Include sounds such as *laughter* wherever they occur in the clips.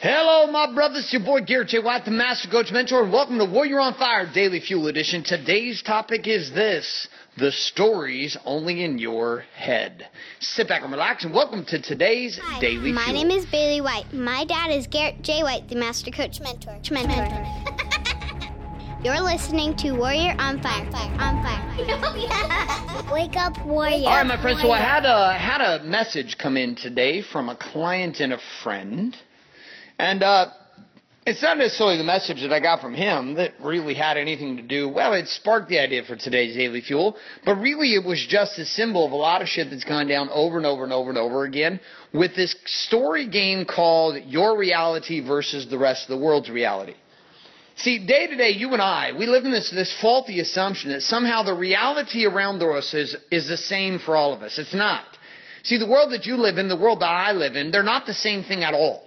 Hello, my brothers. It's your boy Garrett J. White, the Master Coach Mentor, and welcome to Warrior on Fire Daily Fuel Edition. Today's topic is this the stories only in your head. Sit back and relax, and welcome to today's daily. Hi, Daily my Fuel. name is Bailey White. My dad is Garrett J. White, the Master Coach Mentor. Mentor. mentor. *laughs* You're listening to Warrior on Fire. On Fire. *laughs* Oh, Wake up, Warrior. All right, my friends. So I had a had a message come in today from a client and a friend, and uh, it's not necessarily the message that I got from him that really had anything to do. Well, it sparked the idea for today's daily fuel, but really it was just a symbol of a lot of shit that's gone down over and over and over and over again with this story game called Your Reality versus the rest of the world's reality. See, day to day, you and I, we live in this, this faulty assumption that somehow the reality around us is, is the same for all of us. It's not. See, the world that you live in, the world that I live in, they're not the same thing at all.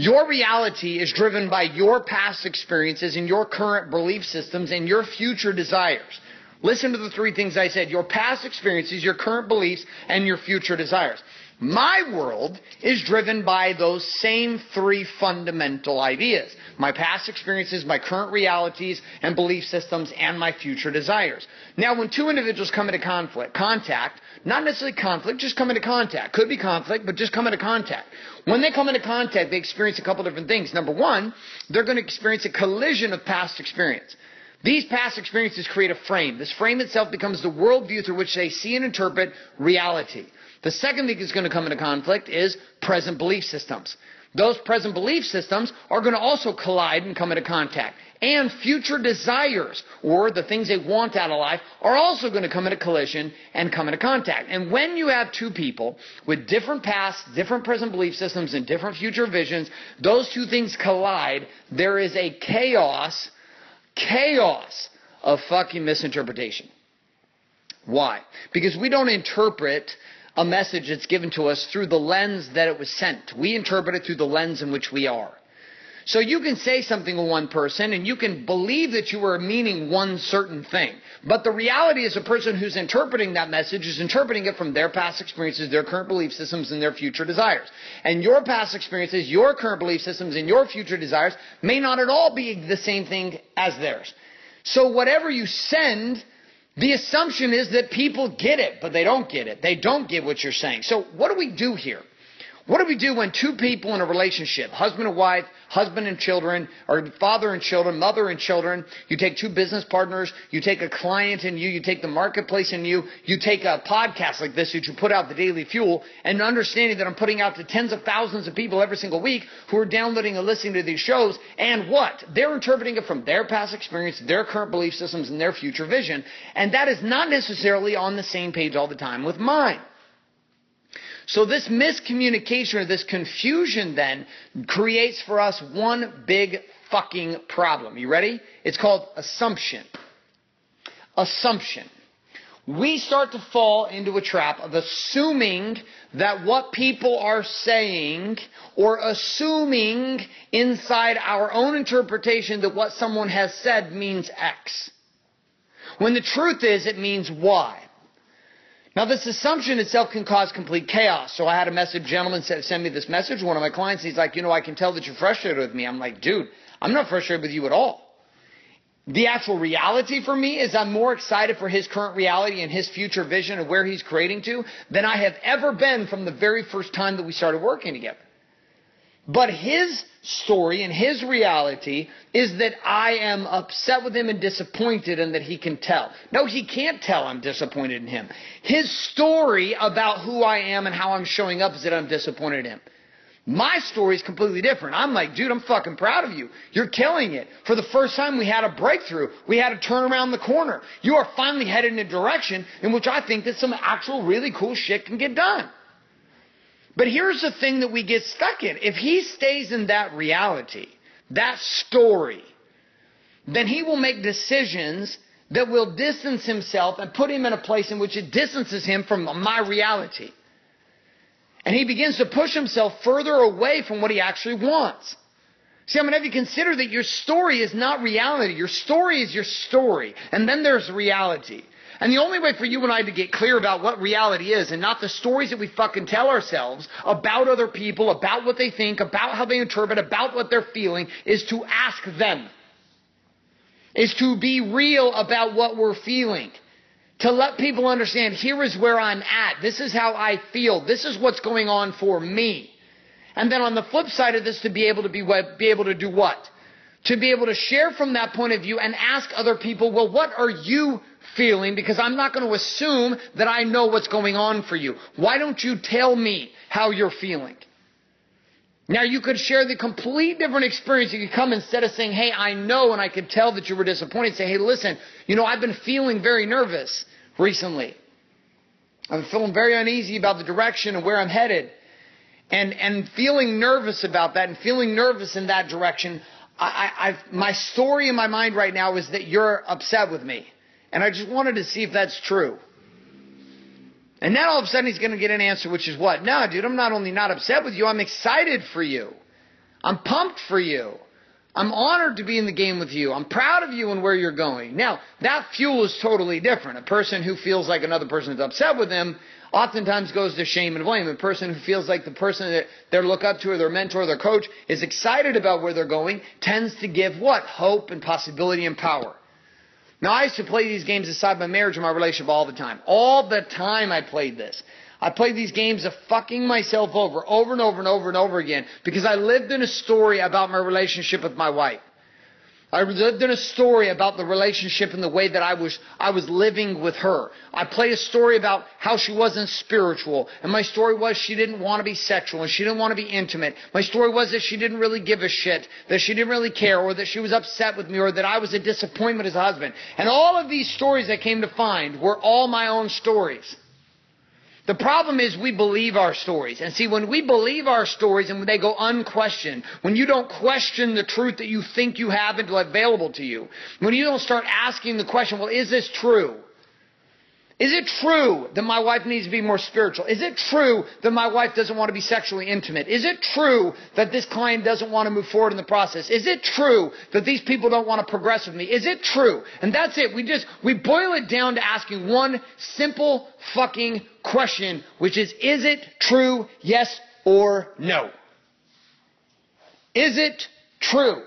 Your reality is driven by your past experiences and your current belief systems and your future desires. Listen to the three things I said your past experiences, your current beliefs, and your future desires. My world is driven by those same three fundamental ideas my past experiences, my current realities and belief systems, and my future desires. Now, when two individuals come into conflict, contact, not necessarily conflict, just come into contact. Could be conflict, but just come into contact. When they come into contact, they experience a couple different things. Number one, they're going to experience a collision of past experience. These past experiences create a frame. This frame itself becomes the worldview through which they see and interpret reality. The second thing that's going to come into conflict is present belief systems. Those present belief systems are going to also collide and come into contact. And future desires, or the things they want out of life, are also going to come into collision and come into contact. And when you have two people with different pasts, different present belief systems, and different future visions, those two things collide, there is a chaos, chaos of fucking misinterpretation. Why? Because we don't interpret a message that's given to us through the lens that it was sent. We interpret it through the lens in which we are. So you can say something to one person and you can believe that you are meaning one certain thing. But the reality is a person who's interpreting that message is interpreting it from their past experiences, their current belief systems, and their future desires. And your past experiences, your current belief systems, and your future desires may not at all be the same thing as theirs. So whatever you send the assumption is that people get it, but they don't get it. They don't get what you're saying. So what do we do here? What do we do when two people in a relationship, husband and wife, husband and children, or father and children, mother and children, you take two business partners, you take a client in you, you take the marketplace in you, you take a podcast like this that you put out, the Daily Fuel, and understanding that I'm putting out to tens of thousands of people every single week who are downloading and listening to these shows, and what? They're interpreting it from their past experience, their current belief systems, and their future vision, and that is not necessarily on the same page all the time with mine. So this miscommunication or this confusion then creates for us one big fucking problem. You ready? It's called assumption. Assumption. We start to fall into a trap of assuming that what people are saying or assuming inside our own interpretation that what someone has said means X. When the truth is it means Y. Now, this assumption itself can cause complete chaos. So I had a message, gentleman send me this message. One of my clients, he's like, you know, I can tell that you're frustrated with me. I'm like, dude, I'm not frustrated with you at all. The actual reality for me is I'm more excited for his current reality and his future vision of where he's creating to than I have ever been from the very first time that we started working together. But his story and his reality is that I am upset with him and disappointed and that he can tell. No, he can't tell I'm disappointed in him. His story about who I am and how I'm showing up is that I'm disappointed in him. My story is completely different. I'm like, dude, I'm fucking proud of you. You're killing it. For the first time, we had a breakthrough. We had to turn around the corner. You are finally headed in a direction in which I think that some actual really cool shit can get done. But here's the thing that we get stuck in. If he stays in that reality, that story, then he will make decisions that will distance himself and put him in a place in which it distances him from my reality. And he begins to push himself further away from what he actually wants. See, I'm going to have you consider that your story is not reality. Your story is your story. And then there's reality. And the only way for you and I to get clear about what reality is and not the stories that we fucking tell ourselves about other people, about what they think, about how they interpret, about what they're feeling is to ask them. Is to be real about what we're feeling. To let people understand, here is where I'm at. This is how I feel. This is what's going on for me. And then on the flip side of this, to be able to be, be able to do what? To be able to share from that point of view and ask other people, well, what are you feeling because I'm not going to assume that I know what's going on for you. Why don't you tell me how you're feeling? Now you could share the complete different experience. You could come instead of saying, hey, I know and I could tell that you were disappointed, say, hey, listen, you know, I've been feeling very nervous recently. I'm feeling very uneasy about the direction and where I'm headed. And, and feeling nervous about that and feeling nervous in that direction, I, I, my story in my mind right now is that you're upset with me. And I just wanted to see if that's true. And then all of a sudden he's going to get an answer, which is what? No, dude, I'm not only not upset with you, I'm excited for you. I'm pumped for you. I'm honored to be in the game with you. I'm proud of you and where you're going. Now, that fuel is totally different. A person who feels like another person is upset with them oftentimes goes to shame and blame. A person who feels like the person that they look up to or their mentor or their coach is excited about where they're going tends to give what? Hope and possibility and power. Now, I used to play these games inside my marriage and my relationship all the time. All the time I played this. I played these games of fucking myself over, over and over and over and over again, because I lived in a story about my relationship with my wife. I lived in a story about the relationship and the way that I was, I was living with her. I played a story about how she wasn't spiritual. And my story was she didn't want to be sexual and she didn't want to be intimate. My story was that she didn't really give a shit, that she didn't really care, or that she was upset with me, or that I was a disappointment as a husband. And all of these stories I came to find were all my own stories. The problem is we believe our stories. And see, when we believe our stories and when they go unquestioned, when you don't question the truth that you think you have available to you, when you don't start asking the question, well, is this true? Is it true that my wife needs to be more spiritual? Is it true that my wife doesn't want to be sexually intimate? Is it true that this client doesn't want to move forward in the process? Is it true that these people don't want to progress with me? Is it true? And that's it. We just, we boil it down to asking one simple fucking question, which is, is it true? Yes or no? Is it true?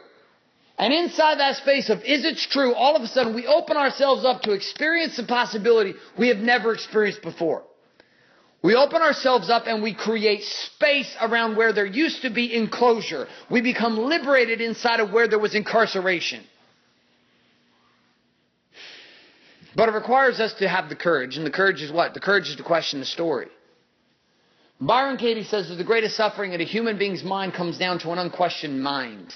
And inside that space of is it true, all of a sudden we open ourselves up to experience the possibility we have never experienced before. We open ourselves up and we create space around where there used to be enclosure. We become liberated inside of where there was incarceration. But it requires us to have the courage. And the courage is what? The courage is to question the story. Byron Katie says that the greatest suffering in a human being's mind comes down to an unquestioned mind.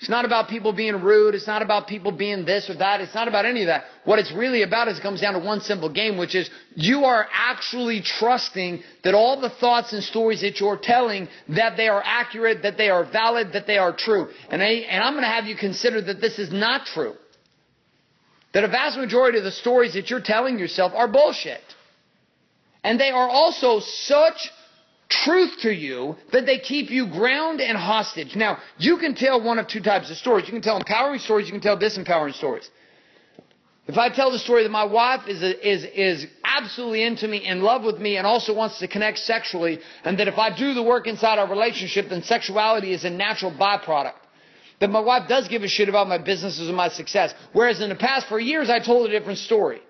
It's not about people being rude. It's not about people being this or that. It's not about any of that. What it's really about is it comes down to one simple game, which is you are actually trusting that all the thoughts and stories that you're telling, that they are accurate, that they are valid, that they are true. And, I, and I'm going to have you consider that this is not true. That a vast majority of the stories that you're telling yourself are bullshit. And they are also such truth to you that they keep you ground and hostage. Now, you can tell one of two types of stories. You can tell empowering stories, you can tell disempowering stories. If I tell the story that my wife is, is, is absolutely into me, in love with me, and also wants to connect sexually, and that if I do the work inside our relationship, then sexuality is a natural byproduct. That my wife does give a shit about my businesses and my success. Whereas in the past, for years, I told a different story.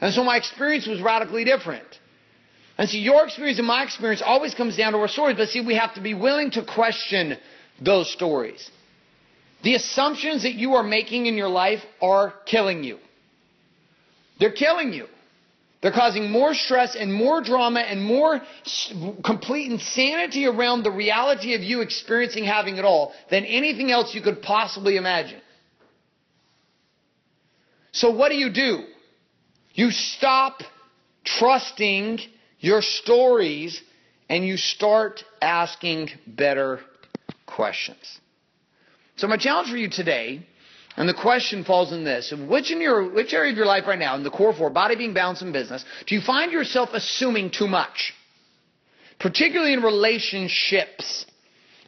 And so my experience was radically different. And see, your experience and my experience always comes down to our stories, but see, we have to be willing to question those stories. The assumptions that you are making in your life are killing you. They're killing you. They're causing more stress and more drama and more complete insanity around the reality of you experiencing having it all than anything else you could possibly imagine. So what do you do? You stop trusting your stories and you start asking better questions. So my challenge for you today, and the question falls in this, which in your which area of your life right now, in the core four, body being balance and business, do you find yourself assuming too much? Particularly in relationships.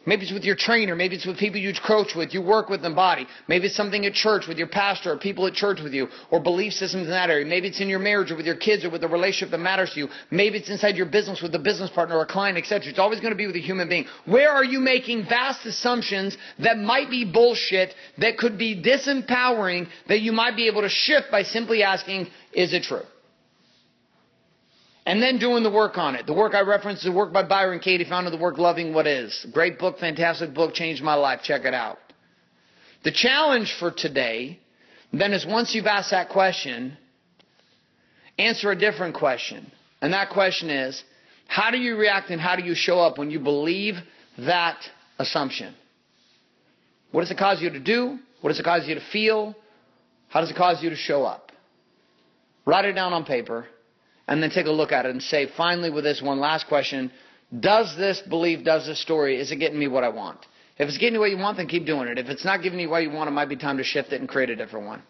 Maybe it's with your trainer. Maybe it's with people you coach with, you work with in body. Maybe it's something at church with your pastor or people at church with you or belief systems in that area. Maybe it's in your marriage or with your kids or with a relationship that matters to you. Maybe it's inside your business with a business partner or a client, etc. It's always going to be with a human being. Where are you making vast assumptions that might be bullshit, that could be disempowering, that you might be able to shift by simply asking, is it true? And then doing the work on it. The work I referenced is the work by Byron Katie, found the work Loving What Is. Great book, fantastic book, changed my life. Check it out. The challenge for today then is once you've asked that question, answer a different question. And that question is, how do you react and how do you show up when you believe that assumption? What does it cause you to do? What does it cause you to feel? How does it cause you to show up? Write it down on paper and then take a look at it and say, finally, with this one last question, does this belief, does this story, is it getting me what I want? If it's getting you what you want, then keep doing it. If it's not giving you what you want, it might be time to shift it and create a different one.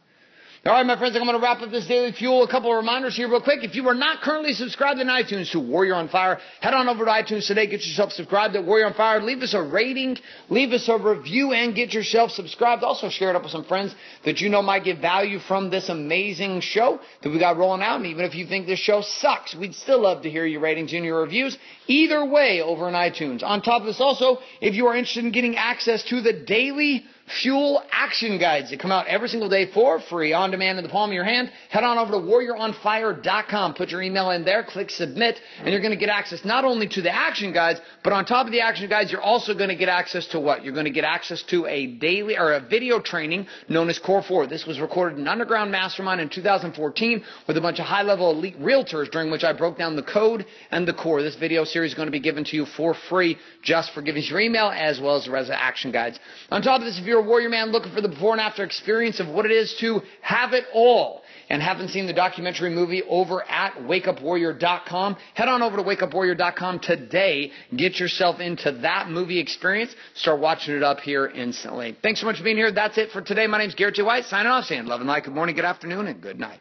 All right, my friends, I'm going to wrap up this daily fuel. A couple of reminders here, real quick. If you are not currently subscribed in iTunes to Warrior on Fire, head on over to iTunes today. Get yourself subscribed at Warrior on Fire. Leave us a rating, leave us a review, and get yourself subscribed. Also, share it up with some friends that you know might get value from this amazing show that we got rolling out. And even if you think this show sucks, we'd still love to hear your ratings and your reviews. Either way, over in iTunes. On top of this, also, if you are interested in getting access to the daily fuel action guides that come out every single day for free on demand in the palm of your hand. Head on over to warrioronfire.com. Put your email in there, click submit, and you're going to get access not only to the action guides, but on top of the action guides, you're also going to get access to what? You're going to get access to a daily or a video training known as Core 4. This was recorded in Underground Mastermind in 2014 with a bunch of high level elite realtors during which I broke down the code and the core. This video series is going to be given to you for free just for giving us your email as well as the rest of the action guides. On top of this, if you're you're a warrior man looking for the before and after experience of what it is to have it all and haven't seen the documentary movie over at wakeupwarrior.com, head on over to wakeupwarrior.com today. Get yourself into that movie experience. Start watching it up here instantly. Thanks so much for being here. That's it for today. My name is Garrett J. White, signing off, saying love and light. Good morning, good afternoon, and good night.